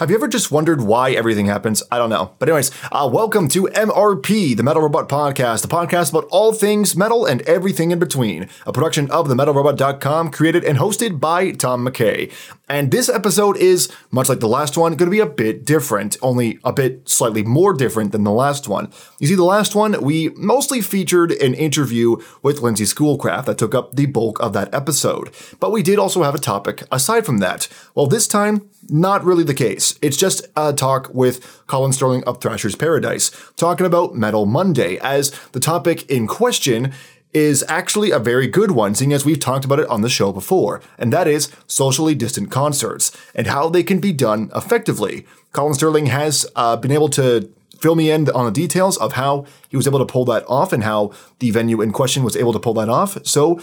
Have you ever just wondered why everything happens? I don't know. But, anyways, uh, welcome to MRP, the Metal Robot Podcast, the podcast about all things metal and everything in between. A production of themetalrobot.com, created and hosted by Tom McKay. And this episode is, much like the last one, going to be a bit different, only a bit slightly more different than the last one. You see, the last one, we mostly featured an interview with Lindsay Schoolcraft that took up the bulk of that episode. But we did also have a topic aside from that. Well, this time, not really the case. It's just a talk with Colin Sterling of Thrasher's Paradise, talking about Metal Monday, as the topic in question is actually a very good one, seeing as we've talked about it on the show before, and that is socially distant concerts and how they can be done effectively. Colin Sterling has uh, been able to fill me in on the details of how he was able to pull that off and how the venue in question was able to pull that off. So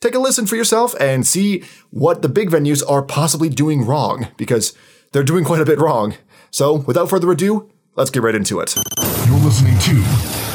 take a listen for yourself and see what the big venues are possibly doing wrong, because they're doing quite a bit wrong. So, without further ado, let's get right into it. You're listening to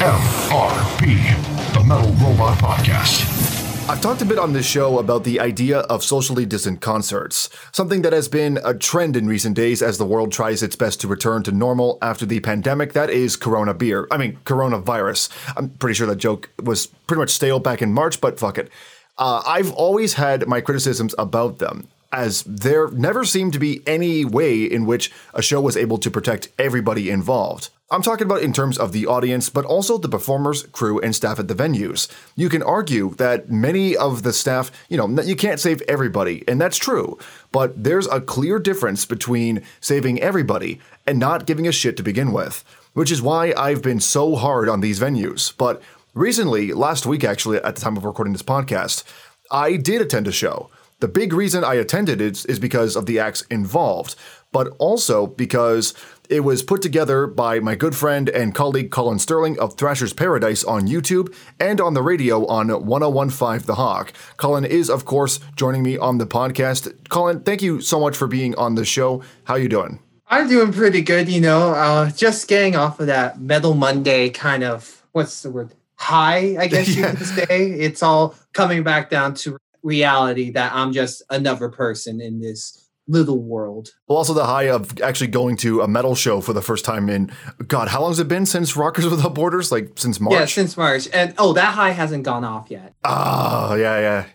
MRP, the Metal Robot Podcast. I've talked a bit on this show about the idea of socially distant concerts, something that has been a trend in recent days as the world tries its best to return to normal after the pandemic. That is Corona beer. I mean, coronavirus. I'm pretty sure that joke was pretty much stale back in March, but fuck it. Uh, I've always had my criticisms about them, as there never seemed to be any way in which a show was able to protect everybody involved. I'm talking about in terms of the audience, but also the performers, crew, and staff at the venues. You can argue that many of the staff, you know, you can't save everybody, and that's true, but there's a clear difference between saving everybody and not giving a shit to begin with, which is why I've been so hard on these venues. But Recently, last week actually, at the time of recording this podcast, I did attend a show. The big reason I attended is, is because of the acts involved, but also because it was put together by my good friend and colleague Colin Sterling of Thrasher's Paradise on YouTube and on the radio on 1015 The Hawk. Colin is, of course, joining me on the podcast. Colin, thank you so much for being on the show. How are you doing? I'm doing pretty good, you know. Uh, just getting off of that Metal Monday kind of what's the word? high, I guess you could say. It's all coming back down to reality that I'm just another person in this little world. Well, also the high of actually going to a metal show for the first time in God, how long has it been since Rockers Without Borders? Like since March? Yeah, since March. And oh, that high hasn't gone off yet. Oh, yeah, yeah.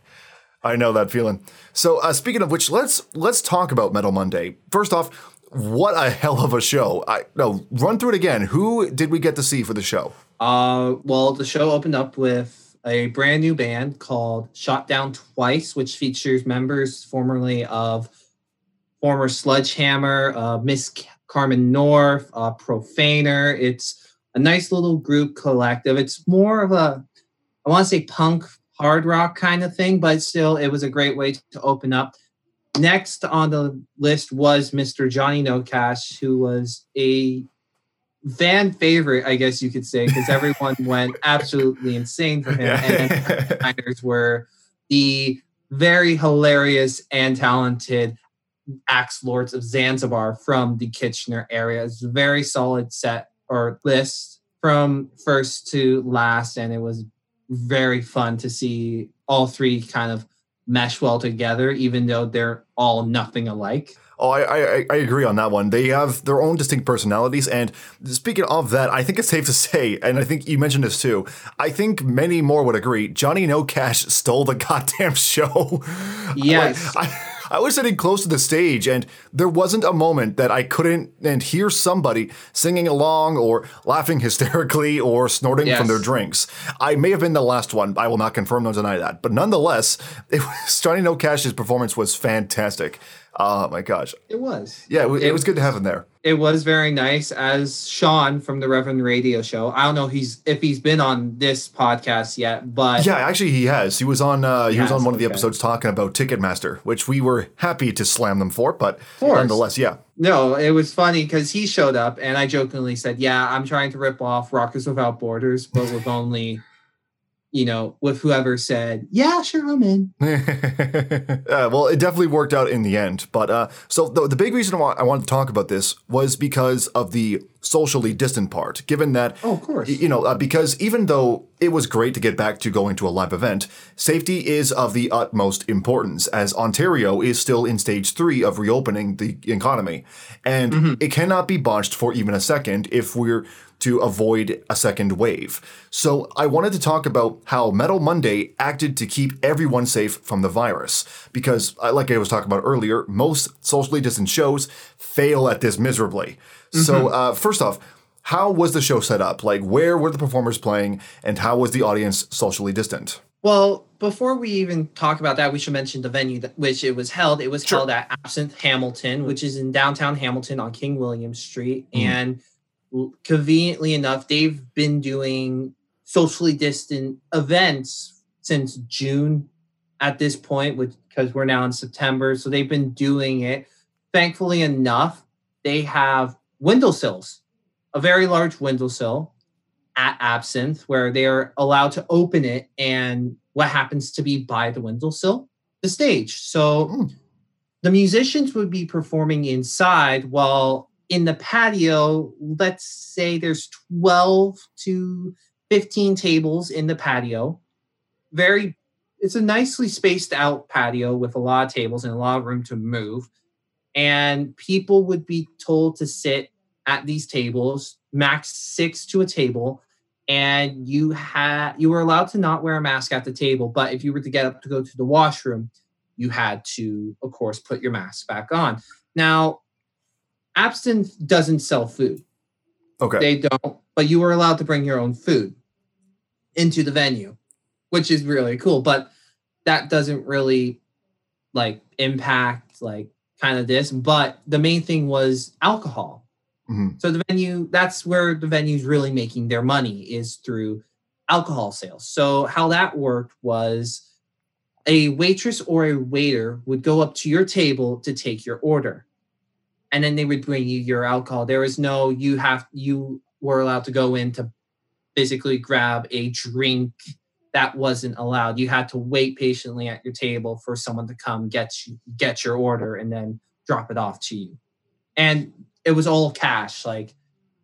I know that feeling. So, uh, speaking of which, let's let's talk about Metal Monday. First off, what a hell of a show! I no, run through it again. Who did we get to see for the show? Uh, well, the show opened up with a brand new band called Shot Down Twice, which features members formerly of former Sledgehammer, uh, Miss Carmen North, uh, Profaner. It's a nice little group collective. It's more of a, I want to say punk hard rock kind of thing, but still, it was a great way to open up. Next on the list was Mr. Johnny No Cash, who was a fan favorite, I guess you could say, because everyone went absolutely insane for him. Yeah. And designers were the very hilarious and talented axe lords of Zanzibar from the Kitchener area. It's a very solid set or list from first to last, and it was very fun to see all three kind of mesh well together, even though they're all nothing alike. Oh, I, I, I agree on that one. They have their own distinct personalities, and speaking of that, I think it's safe to say, and I think you mentioned this too. I think many more would agree. Johnny No Cash stole the goddamn show. Yes. Like, I, I was sitting close to the stage, and there wasn't a moment that I couldn't and hear somebody singing along or laughing hysterically or snorting yes. from their drinks. I may have been the last one. I will not confirm nor deny that, but nonetheless, it was, Johnny No Cash's performance was fantastic. Oh my gosh. It was. Yeah, it, it was good to have him there. It was very nice. As Sean from the Reverend Radio Show, I don't know he's if he's been on this podcast yet, but yeah, actually he has. He was on. Uh, he, he was on one of the episodes talking about Ticketmaster, which we were happy to slam them for, but nonetheless, yeah. No, it was funny because he showed up, and I jokingly said, "Yeah, I'm trying to rip off Rockers Without Borders, but with only you know, with whoever said, "Yeah, sure, I'm in." uh, well, it definitely worked out in the end. But uh, so the, the big reason why I wanted to talk about this was because of the socially distant part. Given that, oh, of course, you know, uh, because even though it was great to get back to going to a live event, safety is of the utmost importance. As Ontario is still in stage three of reopening the economy, and mm-hmm. it cannot be botched for even a second if we're to avoid a second wave. So I wanted to talk about how Metal Monday acted to keep everyone safe from the virus. Because, uh, like I was talking about earlier, most socially distant shows fail at this miserably. Mm-hmm. So, uh, first off, how was the show set up? Like, where were the performers playing, and how was the audience socially distant? Well, before we even talk about that, we should mention the venue that which it was held. It was sure. held at Absinthe Hamilton, which is in downtown Hamilton on King William Street. Mm. And conveniently enough, they've been doing socially distant events since June at this point, because we're now in September. So they've been doing it. Thankfully enough, they have windowsills, a very large windowsill at Absinthe where they are allowed to open it and what happens to be by the windowsill? The stage. So mm. the musicians would be performing inside while in the patio, let's say there's 12 to 15 tables in the patio. Very, it's a nicely spaced out patio with a lot of tables and a lot of room to move. And people would be told to sit at these tables, max six to a table. And you had you were allowed to not wear a mask at the table, but if you were to get up to go to the washroom, you had to, of course, put your mask back on. Now, Absinthe doesn't sell food. Okay. They don't, but you were allowed to bring your own food into the venue, which is really cool. But that doesn't really like impact like kind of this. But the main thing was alcohol. Mm-hmm. So the venue, that's where the venue's really making their money is through alcohol sales. So how that worked was a waitress or a waiter would go up to your table to take your order and then they would bring you your alcohol. There was no you have you were allowed to go in to basically grab a drink that wasn't allowed. You had to wait patiently at your table for someone to come get you get your order and then drop it off to you. And it was all cash. Like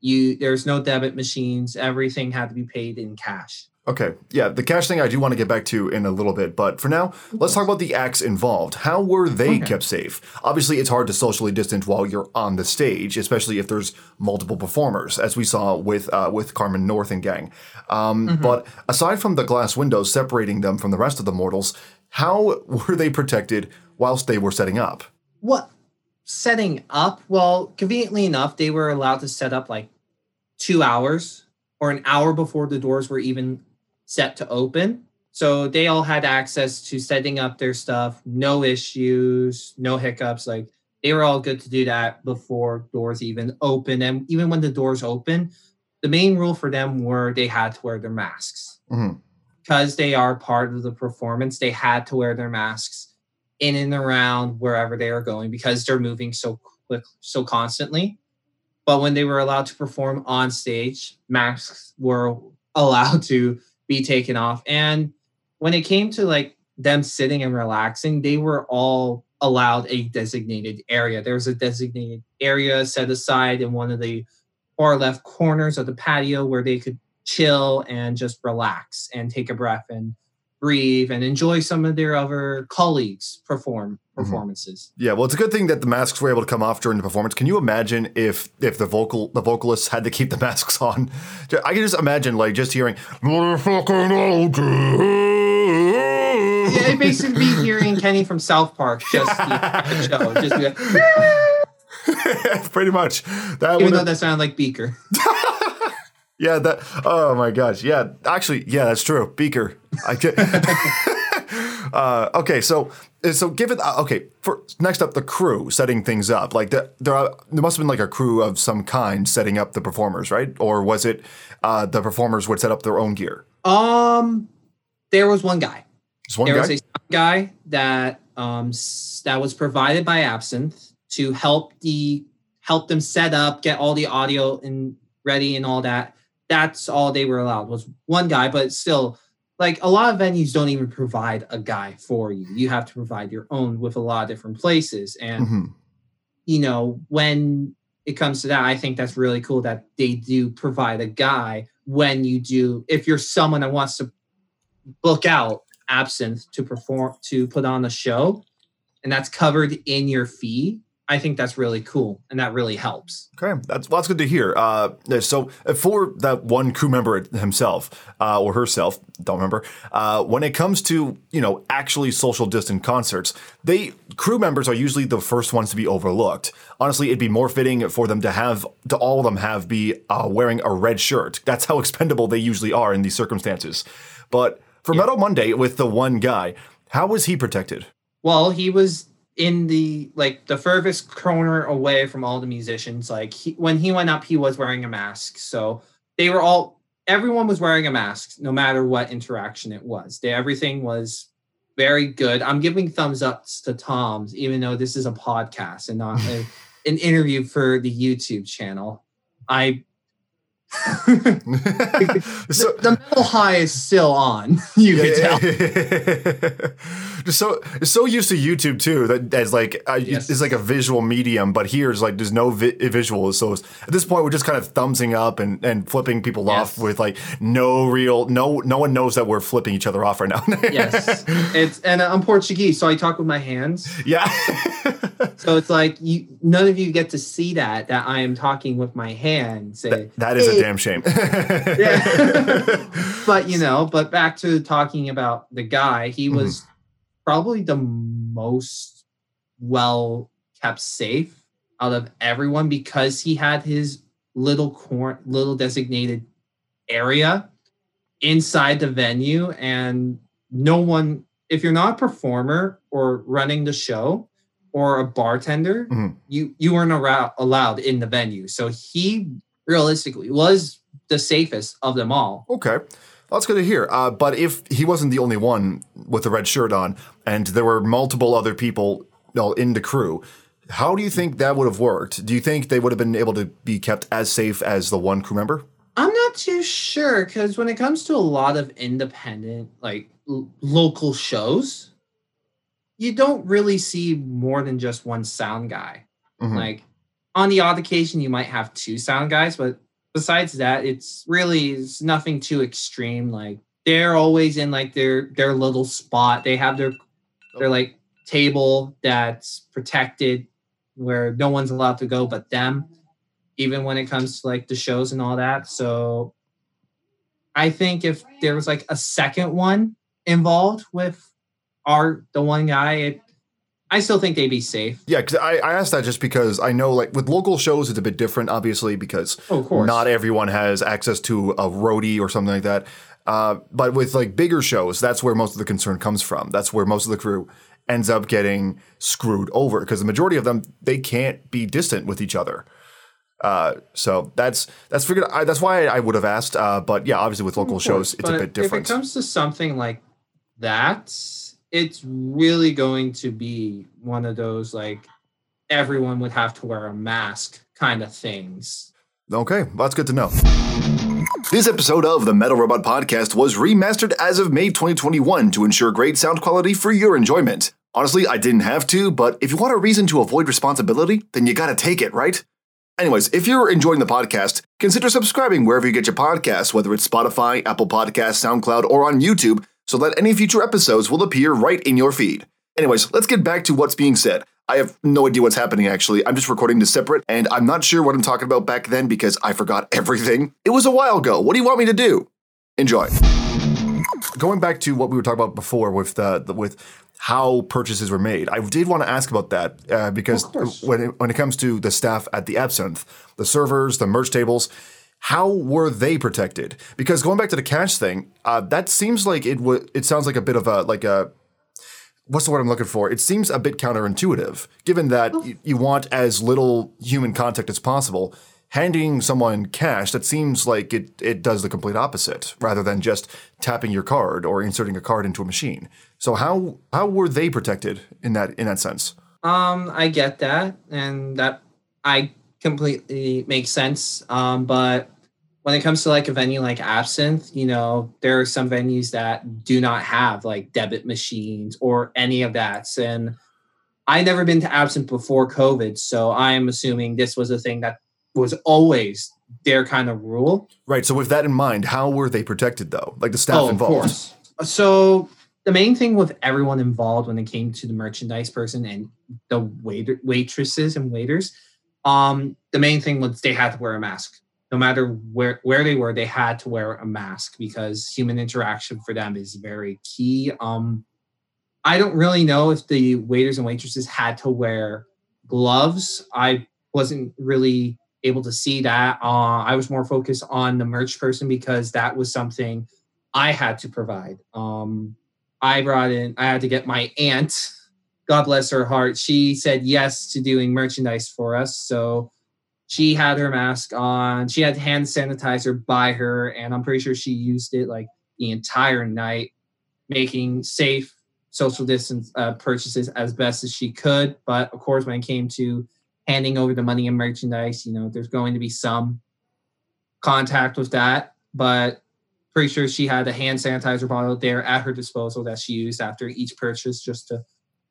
you there's no debit machines. Everything had to be paid in cash. Okay, yeah, the cash thing I do want to get back to in a little bit, but for now, let's talk about the acts involved. How were they okay. kept safe? Obviously, it's hard to socially distance while you're on the stage, especially if there's multiple performers, as we saw with uh, with Carmen North and gang. Um, mm-hmm. But aside from the glass windows separating them from the rest of the mortals, how were they protected whilst they were setting up? What setting up? Well, conveniently enough, they were allowed to set up like two hours or an hour before the doors were even set to open. So they all had access to setting up their stuff, no issues, no hiccups. Like they were all good to do that before doors even open. And even when the doors open, the main rule for them were they had to wear their masks. Mm-hmm. Because they are part of the performance, they had to wear their masks in and around wherever they are going because they're moving so quick, so constantly. But when they were allowed to perform on stage, masks were allowed to be taken off. And when it came to like them sitting and relaxing, they were all allowed a designated area. There was a designated area set aside in one of the far left corners of the patio where they could chill and just relax and take a breath and breathe and enjoy some of their other colleagues perform mm-hmm. performances. Mm-hmm. Yeah, well, it's a good thing that the masks were able to come off during the performance. Can you imagine if if the vocal the vocalists had to keep the masks on? I can just imagine like just hearing Yeah, it makes be hearing Kenny from South Park just the show, just like, pretty much. That even though that sounded like Beaker. Yeah, that. Oh my gosh. Yeah, actually, yeah, that's true. Beaker. I get. uh, okay, so so given uh, okay for next up the crew setting things up like the, there are, there must have been like a crew of some kind setting up the performers right or was it uh, the performers would set up their own gear um there was one guy one there guy? was a guy that um that was provided by absinthe to help the help them set up get all the audio and ready and all that that's all they were allowed was one guy, but still like a lot of venues don't even provide a guy for you. You have to provide your own with a lot of different places. And hmm you know, when it comes to that, I think that's really cool that they do provide a guy when you do, if you're someone that wants to book out absinthe to perform, to put on a show, and that's covered in your fee. I think that's really cool and that really helps. Okay, that's well, that's good to hear. Uh, so uh, for that one crew member himself uh, or herself, don't remember. Uh, when it comes to you know actually social distant concerts, they crew members are usually the first ones to be overlooked. Honestly, it'd be more fitting for them to have to all of them have be uh, wearing a red shirt. That's how expendable they usually are in these circumstances. But for Metal Monday, with the one guy, how was he protected? Well, he was in the like the furthest corner away from all the musicians. Like he, when he went up, he was wearing a mask. So they were all everyone was wearing a mask, no matter what interaction it was. They, everything was very good. I'm giving thumbs ups to Tom's, even though this is a podcast and not a, an interview for the YouTube channel. I so, the, the metal high is still on. You can tell. just so so used to YouTube too that as like uh, Yes. it's like a visual medium, but here's like there's no vi- visual. So at this point, we're just kind of thumbsing up and, and flipping people off with like no real no no one knows that we're flipping each other off right now. yes, it's and I'm Portuguese, so I talk with my hands. yeah. So it's like you none of you get to see that that I am talking with my hand. Say that is a damn shame. Yeah. but you know, but back to talking about the guy, he Mm-hmm. Probably the most well kept safe out of everyone because he had his little cor- little designated area inside the venue and no one if you're not a performer or running the show or a bartender Mhm. you you weren't arou- allowed in the venue so he realistically was the safest of them all Okay. That's good to hear. Uh, but if he wasn't the only one with the red shirt on, and there were multiple other people you know, in the crew, how do you think that would have worked? Do you think they would have been able to be kept as safe as the one crew member? i'm not too sure because when it comes to a lot of independent like l- local shows you don't really see more than just one sound guy Mhm. Like on the odd occasion, you might have two sound guys, but besides that, it's really it's nothing too extreme. Like they're always in like their their little spot. They have their their like table that's protected where no one's allowed to go but them, even when it comes to like the shows and all that. So I think if there was like a second one involved with our the one guy, it I still think they'd be safe. Yeah, because I, I asked that just because I know, like, with local shows, it's a bit different, obviously, because Oh, course. not everyone has access to a roadie or something like that. Uh, but with like bigger shows, that's where most of the concern comes from. That's where most of the crew ends up getting screwed over because the majority of them they can't be distant with each other. Uh, so that's that's figured. I, that's why I would have asked. Uh, but yeah, obviously with local shows, it's a bit different. If it comes to something like that, it's really going to be one of those like everyone would have to wear a mask kind of things. Okay, that's good to know. This episode of the Metal Robot Podcast was remastered as of May 2021 to ensure great sound quality for your enjoyment. Honestly, I didn't have to, but if you want a reason to avoid responsibility, then you gotta take it, right? Anyways, if you're enjoying the podcast, consider subscribing wherever you get your podcasts, whether it's Spotify, Apple Podcasts, SoundCloud, or on YouTube, so that any future episodes will appear right in your feed. Anyways, let's get back to what's being said. I have no idea what's happening actually. I'm just recording this separate, and I'm not sure what I'm talking about back then because I forgot everything. It was a while ago. What do you want me to do? Enjoy. Going back to what we were talking about before with the, the with how purchases were made, I did want to ask about that uh, because when it, when it comes to the staff at the Absinthe, the servers, the merch tables, how were they protected? Because going back to the cash thing, uh, that seems like it would. It sounds like a bit of a like a what's the word I'm looking for? It seems a bit counterintuitive, given that you, you want as little human contact as possible. Handing someone cash, that seems like it, it does the complete opposite, rather than just tapping your card or inserting a card into a machine. So how how were they protected in that in that sense? Um, I get that, and that I completely makes sense. Um, but when it comes to like a venue like Absinthe, you know, there are some venues that do not have like debit machines or any of that. And I never been to Absinthe before COVID, so I'm assuming this was a thing that was always their kind of rule. Right. So with that in mind, how were they protected though? Like the staff Oh, of involved. course. So the main thing with everyone involved when it came to the merchandise person and the waiter waitresses and waiters, um, the main thing was they had to wear a mask. No matter where where they were, they had to wear a mask because human interaction for them is very key. Um, I don't really know if the waiters and waitresses had to wear gloves. I wasn't really able to see that. Uh, I was more focused on the merch person because that was something I had to provide. Um, I brought in, I had to get my aunt, God bless her heart. She said yes to doing merchandise for us. So she had her mask on. She had hand sanitizer by her, and I'm pretty sure she used it like the entire night, making safe social distance uh, purchases as best as she could. But of course, when it came to handing over the money and merchandise, you know, there's going to be some contact with that. But pretty sure she had a hand sanitizer bottle there at her disposal that she used after each purchase just to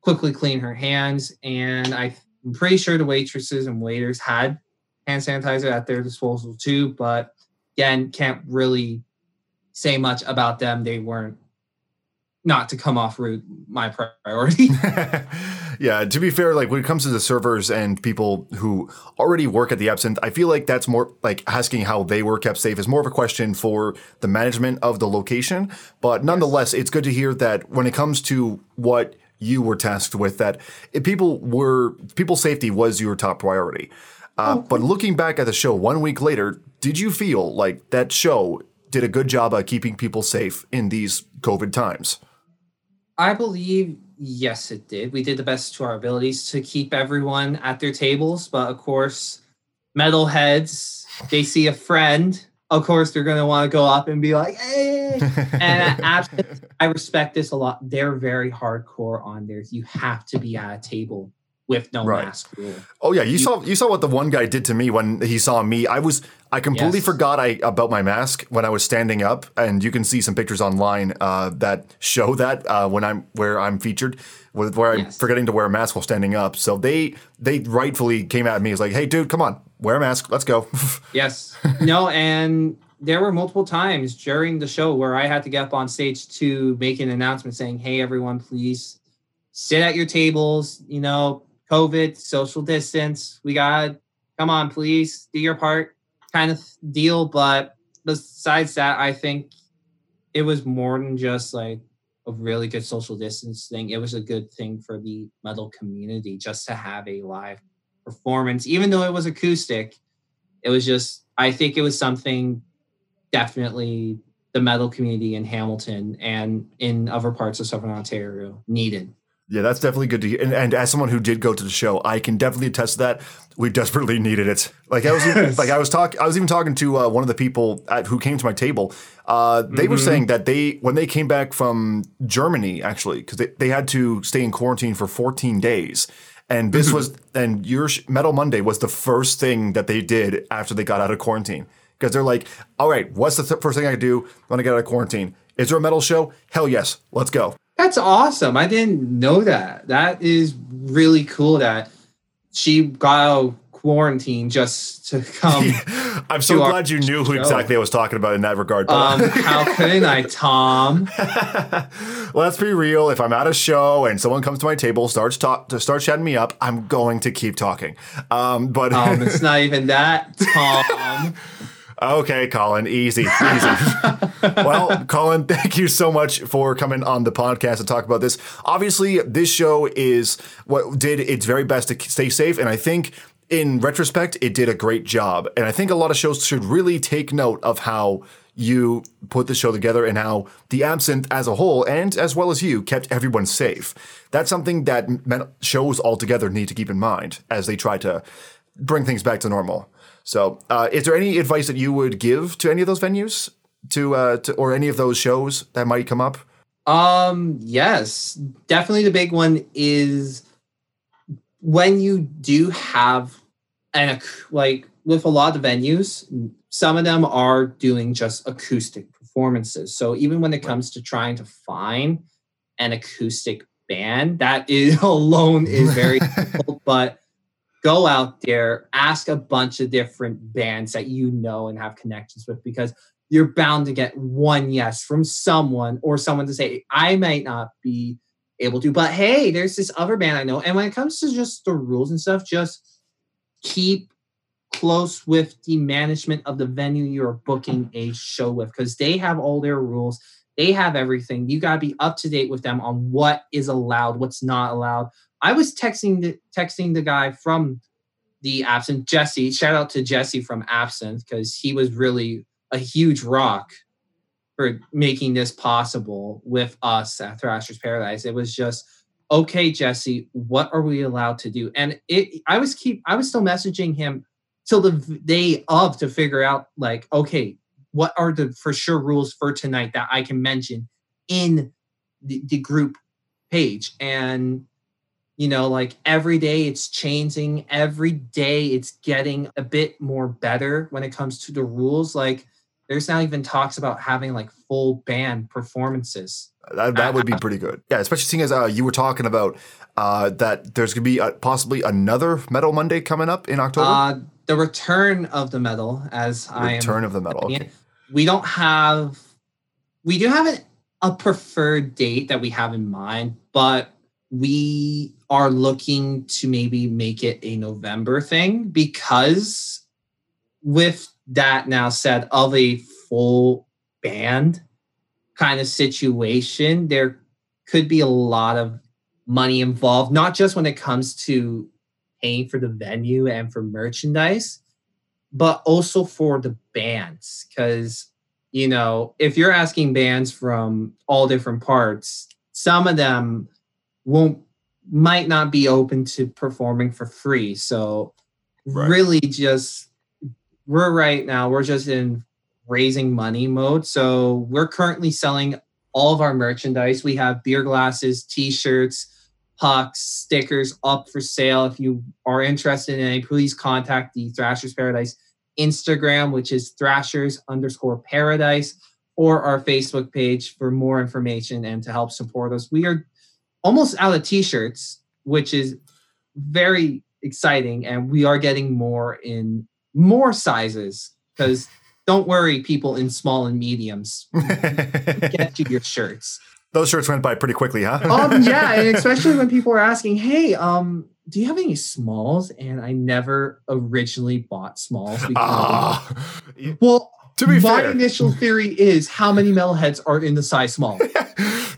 quickly clean her hands. And I'm pretty sure the waitresses and waiters had hand sanitizer at their disposal too. But again, can't really say much about them. They weren't not to come off route my priority. yeah, to be fair, like when it comes to the servers and people who already work at the Absinthe, I feel like that's more like asking how they were kept safe is more of a question for the management of the location. But nonetheless, it's good to hear that when it comes to what you were tasked with, that people were people's safety was your top priority. Uh, But looking back at the show one week later, did you feel like that show did a good job at keeping people safe in these COVID times? I believe yes, it did. We did the best to our abilities to keep everyone at their tables, but of course, metalheads they see a friend. Of course, they're going to want to go up and be like, "Hey!" And at I respect this a lot. They're very hardcore on theirs. You have to be at a table with no Right. mask rule. Oh yeah, you saw you saw what the one guy did to me when he saw me. I was I completely Yes. forgot I about my mask when I was standing up, and you can see some pictures online uh, that show that uh, when I'm where I'm featured, with where I'm forgetting to wear a mask while standing up. So they they rightfully came at me. It's like, hey, dude, come on, wear a mask, let's go. Yes. no, and there were multiple times during the show where I had to get up on stage to make an announcement saying, "Hey, everyone, please sit at your tables. You know, COVID, social distance. We got, come on, please do your part." Kind of deal. But besides that, I think it was more than just like a really good social distance thing. It was a good thing for the metal community just to have a live performance, even though it was acoustic it was just i think it was something definitely the metal community in hamilton and in other parts of southern ontario needed yeah, that's definitely good to hear. And, and as someone who did go to the show, I can definitely attest to that. We desperately needed it. Like I was Yes. like I was talking. I was even talking to uh, one of the people at, who came to my table. Uh, they were Mhm. saying that they when they came back from Germany actually because they, they had to stay in quarantine for 14 days. And this was and your sh- Metal Monday was the first thing that they did after they got out of quarantine because they're like, all right, what's the th- first thing I do when I get out of quarantine? Is there a metal show? Hell yes, let's go. That's awesome i didn't know that that is really cool that she got out of quarantine just to come I'm so glad you knew who exactly I was talking about in that regard. Um how couldn't i tom let's be real. If I'm at a show and someone comes to my table, starts talk, to start chatting me up, I'm going to keep talking. Um, but um it's not even that tom okay, Colin, easy, easy. well, Colin, thank you so much for coming on the podcast to talk about this. Obviously, this show is what did its very best to stay safe, and I think. In retrospect, it did a great job. And I think a lot of shows should really take note of how you put the show together and how the absinthe as a whole, and as well as you, kept everyone safe. That's something that shows altogether need to keep in mind as they try to bring things back to normal. So, uh, is there any advice that you would give to any of those venues, to, uh, to or any of those shows that might come up? Um, yes, definitely the big one is when you do have an like with a lot of venues, some of them are doing just acoustic performances. So even when it comes to trying to find an acoustic band, that is alone is very difficult. But go out there, ask a bunch of different bands that you know and have connections with because you're bound to get one yes from someone or someone to say, I might not be able to, but hey, there's this other band I know. And when it comes to just the rules and stuff, just keep close with the management of the venue you're booking a show with because they have all their rules. They have everything. You got to be up to date with them on what is allowed, what's not allowed. I was texting the texting the guy from the Absinthe, Jesse. Shout out to Jesse from Absinthe because he was really a huge rock for making this possible with us at Thrasher's Paradise. It was just okay, Jesse, what are we allowed to do? And it, I was keep, I was still messaging him till the day of to figure out like, okay, what are the for sure rules for tonight that I can mention in the, the group page and you know like every day it's changing every day it's getting a bit more better when it comes to the rules like there's now even talks about having like full band performances. That, that would be pretty good. Yeah, especially seeing as uh, you were talking about uh, that there's going to be a, possibly another Metal Monday coming up in October. Uh, the return of the metal, as the I return of the metal. Okay. We don't have. We do have an, a preferred date that we have in mind, but we are looking to maybe make it a November thing because with that now said of a full band kind of situation, there could be a lot of money involved, not just when it comes to paying for the venue and for merchandise, but also for the bands. Because, you know, if you're asking bands from all different parts, some of them won't might not be open to performing for free. So right. really just we're right now we're just in raising money mode so we're currently selling all of our merchandise we have beer glasses t-shirts pucks stickers up for sale if you are interested in any please contact the thrashers paradise instagram which is thrashers underscore paradise or our facebook page for more information and to help support us we are almost out of t-shirts which is very exciting and we are getting more in more sizes because don't worry, people in small and mediums get you your shirts. Those shirts went by pretty quickly, huh? um, yeah, and especially when people are asking, "Hey, um, do you have any smalls?" And I never originally bought smalls. Because, ah, well, to be my fair. initial theory is how many metalheads are in the size small.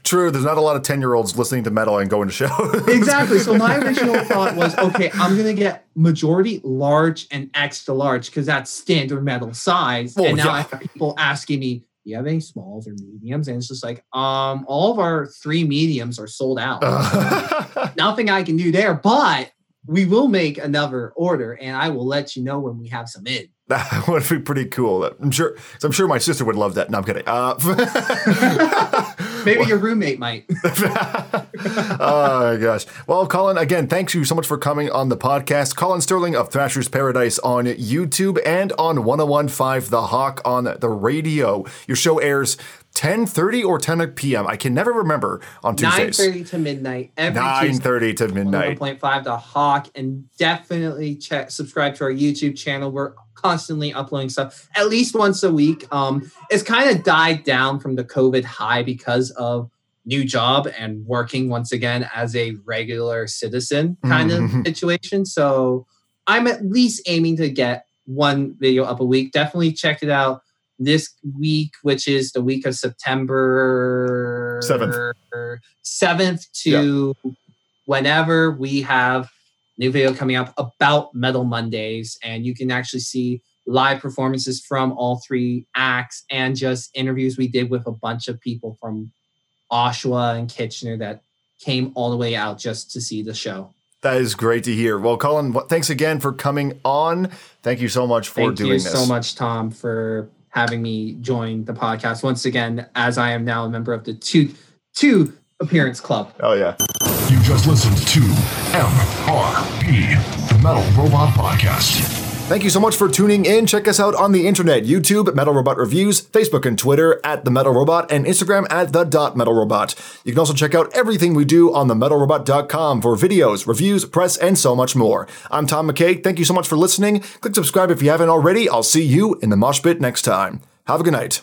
True, there's not a lot of ten year olds listening to metal and going to shows. exactly. So my original thought was, okay, I'm gonna get majority large and extra large because that's standard metal size. Well, and now yeah. I have people asking me, do you have any smalls or mediums? And it's just like, um, all of our three mediums are sold out. Nothing I can do there, but we will make another order and I will let you know when we have some in. That would be pretty cool. I'm sure. I'm sure my sister would love that. No, I'm kidding. Uh, Maybe your roommate might. oh my gosh. Well, Colin, again, thanks you so much for coming on the podcast. Colin Sterling of Thrasher's Paradise on YouTube and on 1015 The Hawk on the radio. Your show airs 10:30 or 10 p.m. I can never remember on Tuesdays. 9:30 to midnight every 9:30 to midnight. 1.5 to Hawk and definitely check subscribe to our YouTube channel. We're constantly uploading stuff at least once a week. Um it's kind of died down from the COVID high because of new job and working once again as a regular citizen kind mm-hmm. of situation. So I'm at least aiming to get one video up a week. Definitely check it out this week, which is the week of September 7th, 7th to yeah. whenever we have new video coming up about Metal Mondays. And you can actually see live performances from all three acts and just interviews we did with a bunch of people from Oshawa and Kitchener that came all the way out just to see the show. That is great to hear. Well, Colin, thanks again for coming on. Thank you so much for Thank doing this. Thank you so much, Tom, for having me join the podcast once again, as I am now a member of the two two appearance club. Oh yeah. You just listened to MRP, the Metal Robot Podcast. Thank you so much for tuning in. Check us out on the internet, YouTube, Metal Robot Reviews, Facebook and Twitter at The Metal Robot, and Instagram at The Dot Metal Robot. You can also check out everything we do on themetalrobot.com for videos, reviews, press, and so much more. I'm Tom McKay. Thank you so much for listening. Click subscribe if you haven't already. I'll see you in the mosh pit next time. Have a good night.